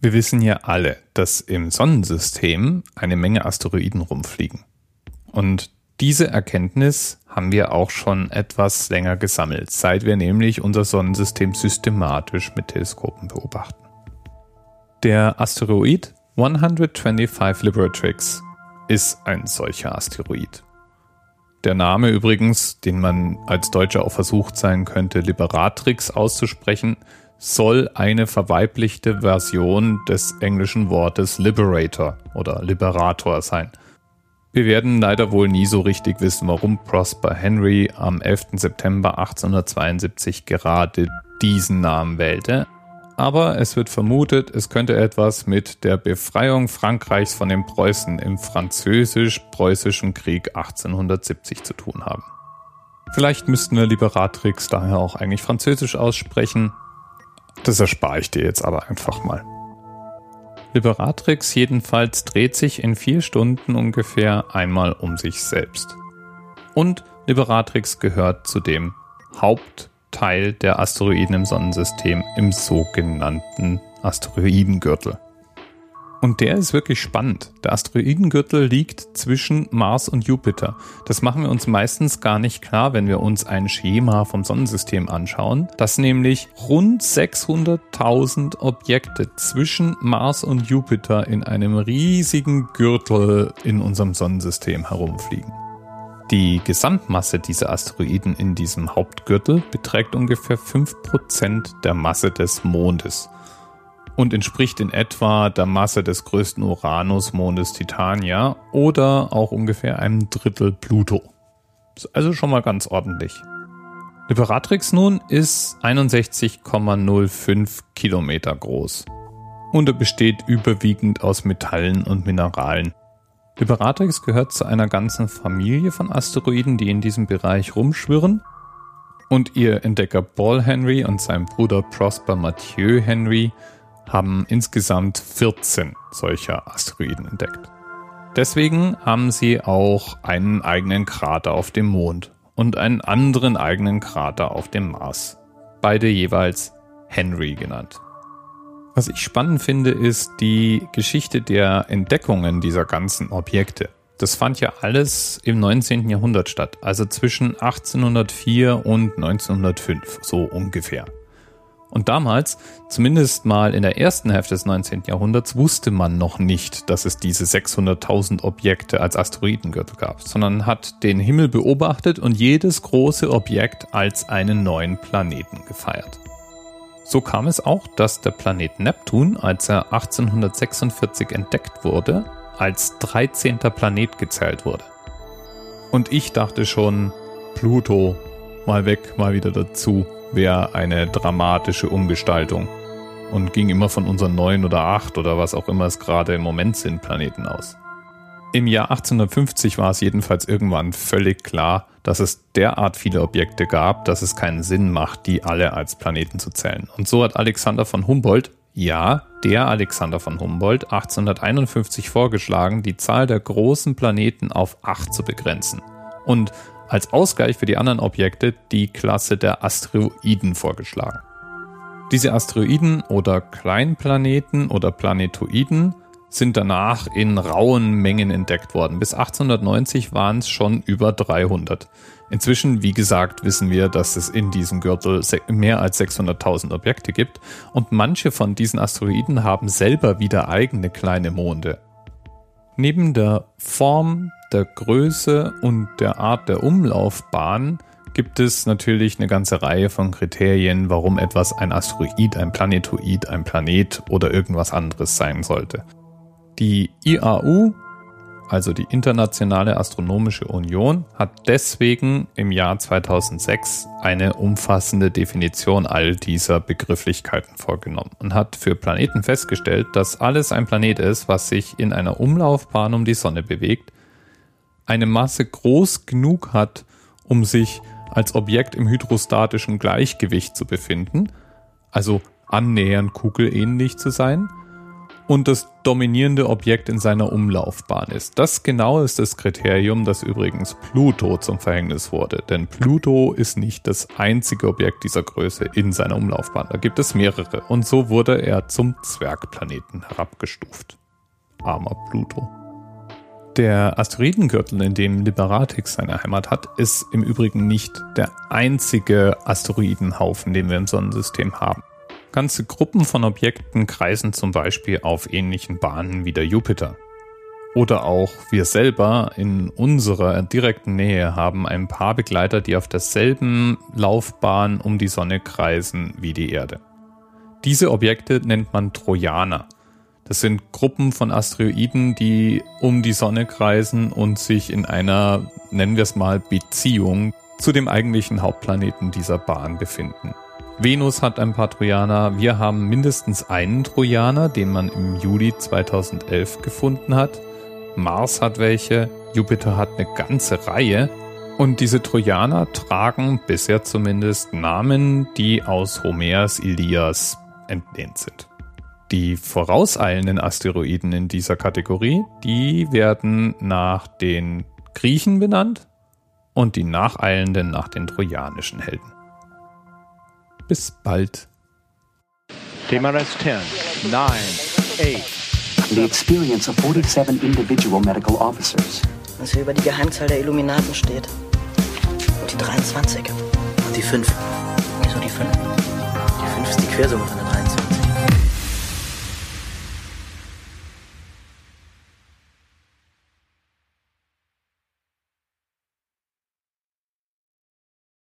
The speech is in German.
Wir wissen ja alle, dass im Sonnensystem eine Menge Asteroiden rumfliegen. Und diese Erkenntnis haben wir auch schon etwas länger gesammelt, seit wir nämlich unser Sonnensystem systematisch mit Teleskopen beobachten. Der Asteroid 125 Liberatrix ist ein solcher Asteroid. Der Name übrigens, den man als Deutscher auch versucht sein könnte, Liberatrix auszusprechen, soll eine verweiblichte Version des englischen Wortes Liberator oder Liberator sein. Wir werden leider wohl nie so richtig wissen, warum Prosper Henry am 11. September 1872 gerade diesen Namen wählte, aber es wird vermutet, es könnte etwas mit der Befreiung Frankreichs von den Preußen im französisch-preußischen Krieg 1870 zu tun haben. Vielleicht müssten wir Liberatrix daher auch eigentlich französisch aussprechen, das erspare ich dir jetzt aber einfach mal. Liberatrix jedenfalls dreht sich in vier Stunden ungefähr einmal um sich selbst. Und Liberatrix gehört zu dem Hauptteil der Asteroiden im Sonnensystem im sogenannten Asteroidengürtel. Und der ist wirklich spannend. Der Asteroidengürtel liegt zwischen Mars und Jupiter. Das machen wir uns meistens gar nicht klar, wenn wir uns ein Schema vom Sonnensystem anschauen, dass nämlich rund 600.000 Objekte zwischen Mars und Jupiter in einem riesigen Gürtel in unserem Sonnensystem herumfliegen. Die Gesamtmasse dieser Asteroiden in diesem Hauptgürtel beträgt ungefähr 5% der Masse des Mondes und entspricht in etwa der Masse des größten Uranusmondes Titania oder auch ungefähr einem Drittel Pluto. Ist also schon mal ganz ordentlich. Liberatrix nun ist 61,05 Kilometer groß und er besteht überwiegend aus Metallen und Mineralen. Liberatrix gehört zu einer ganzen Familie von Asteroiden, die in diesem Bereich rumschwirren und ihr Entdecker Paul Henry und sein Bruder Prosper Mathieu Henry haben insgesamt 14 solcher Asteroiden entdeckt. Deswegen haben sie auch einen eigenen Krater auf dem Mond und einen anderen eigenen Krater auf dem Mars. Beide jeweils Henry genannt. Was ich spannend finde, ist die Geschichte der Entdeckungen dieser ganzen Objekte. Das fand ja alles im 19. Jahrhundert statt, also zwischen 1804 und 1905, so ungefähr. Und damals, zumindest mal in der ersten Hälfte des 19. Jahrhunderts, wusste man noch nicht, dass es diese 600.000 Objekte als Asteroidengürtel gab, sondern hat den Himmel beobachtet und jedes große Objekt als einen neuen Planeten gefeiert. So kam es auch, dass der Planet Neptun, als er 1846 entdeckt wurde, als 13. Planet gezählt wurde. Und ich dachte schon, Pluto, mal weg, mal wieder dazu wäre eine dramatische Umgestaltung und ging immer von unseren neun oder acht oder was auch immer es gerade im Moment sind Planeten aus. Im Jahr 1850 war es jedenfalls irgendwann völlig klar, dass es derart viele Objekte gab, dass es keinen Sinn macht, die alle als Planeten zu zählen. Und so hat Alexander von Humboldt, ja, der Alexander von Humboldt, 1851 vorgeschlagen, die Zahl der großen Planeten auf acht zu begrenzen. Und als Ausgleich für die anderen Objekte die Klasse der Asteroiden vorgeschlagen. Diese Asteroiden oder Kleinplaneten oder Planetoiden sind danach in rauen Mengen entdeckt worden. Bis 1890 waren es schon über 300. Inzwischen, wie gesagt, wissen wir, dass es in diesem Gürtel mehr als 600.000 Objekte gibt und manche von diesen Asteroiden haben selber wieder eigene kleine Monde. Neben der Form der Größe und der Art der Umlaufbahn gibt es natürlich eine ganze Reihe von Kriterien, warum etwas ein Asteroid, ein Planetoid, ein Planet oder irgendwas anderes sein sollte. Die IAU, also die Internationale Astronomische Union, hat deswegen im Jahr 2006 eine umfassende Definition all dieser Begrifflichkeiten vorgenommen und hat für Planeten festgestellt, dass alles ein Planet ist, was sich in einer Umlaufbahn um die Sonne bewegt eine Masse groß genug hat, um sich als Objekt im hydrostatischen Gleichgewicht zu befinden, also annähernd kugelähnlich zu sein, und das dominierende Objekt in seiner Umlaufbahn ist. Das genau ist das Kriterium, das übrigens Pluto zum Verhängnis wurde. Denn Pluto ist nicht das einzige Objekt dieser Größe in seiner Umlaufbahn. Da gibt es mehrere. Und so wurde er zum Zwergplaneten herabgestuft. Armer Pluto. Der Asteroidengürtel, in dem Liberatix seine Heimat hat, ist im Übrigen nicht der einzige Asteroidenhaufen, den wir im Sonnensystem haben. Ganze Gruppen von Objekten kreisen zum Beispiel auf ähnlichen Bahnen wie der Jupiter. Oder auch wir selber in unserer direkten Nähe haben ein paar Begleiter, die auf derselben Laufbahn um die Sonne kreisen wie die Erde. Diese Objekte nennt man Trojaner. Das sind Gruppen von Asteroiden, die um die Sonne kreisen und sich in einer, nennen wir es mal, Beziehung zu dem eigentlichen Hauptplaneten dieser Bahn befinden. Venus hat ein paar Trojaner. Wir haben mindestens einen Trojaner, den man im Juli 2011 gefunden hat. Mars hat welche. Jupiter hat eine ganze Reihe. Und diese Trojaner tragen bisher zumindest Namen, die aus Homers Ilias entlehnt sind. Die vorauseilenden Asteroiden in dieser Kategorie, die werden nach den Griechen benannt und die nacheilenden nach den trojanischen Helden. Bis bald. TMRS 10, 9, 8. The experience of 47 individual medical officers. Was hier über die Geheimzahl der Illuminaten steht. Und die 23. Und die 5. Wieso die 5? Die 5 ist die Quersumme von der 23.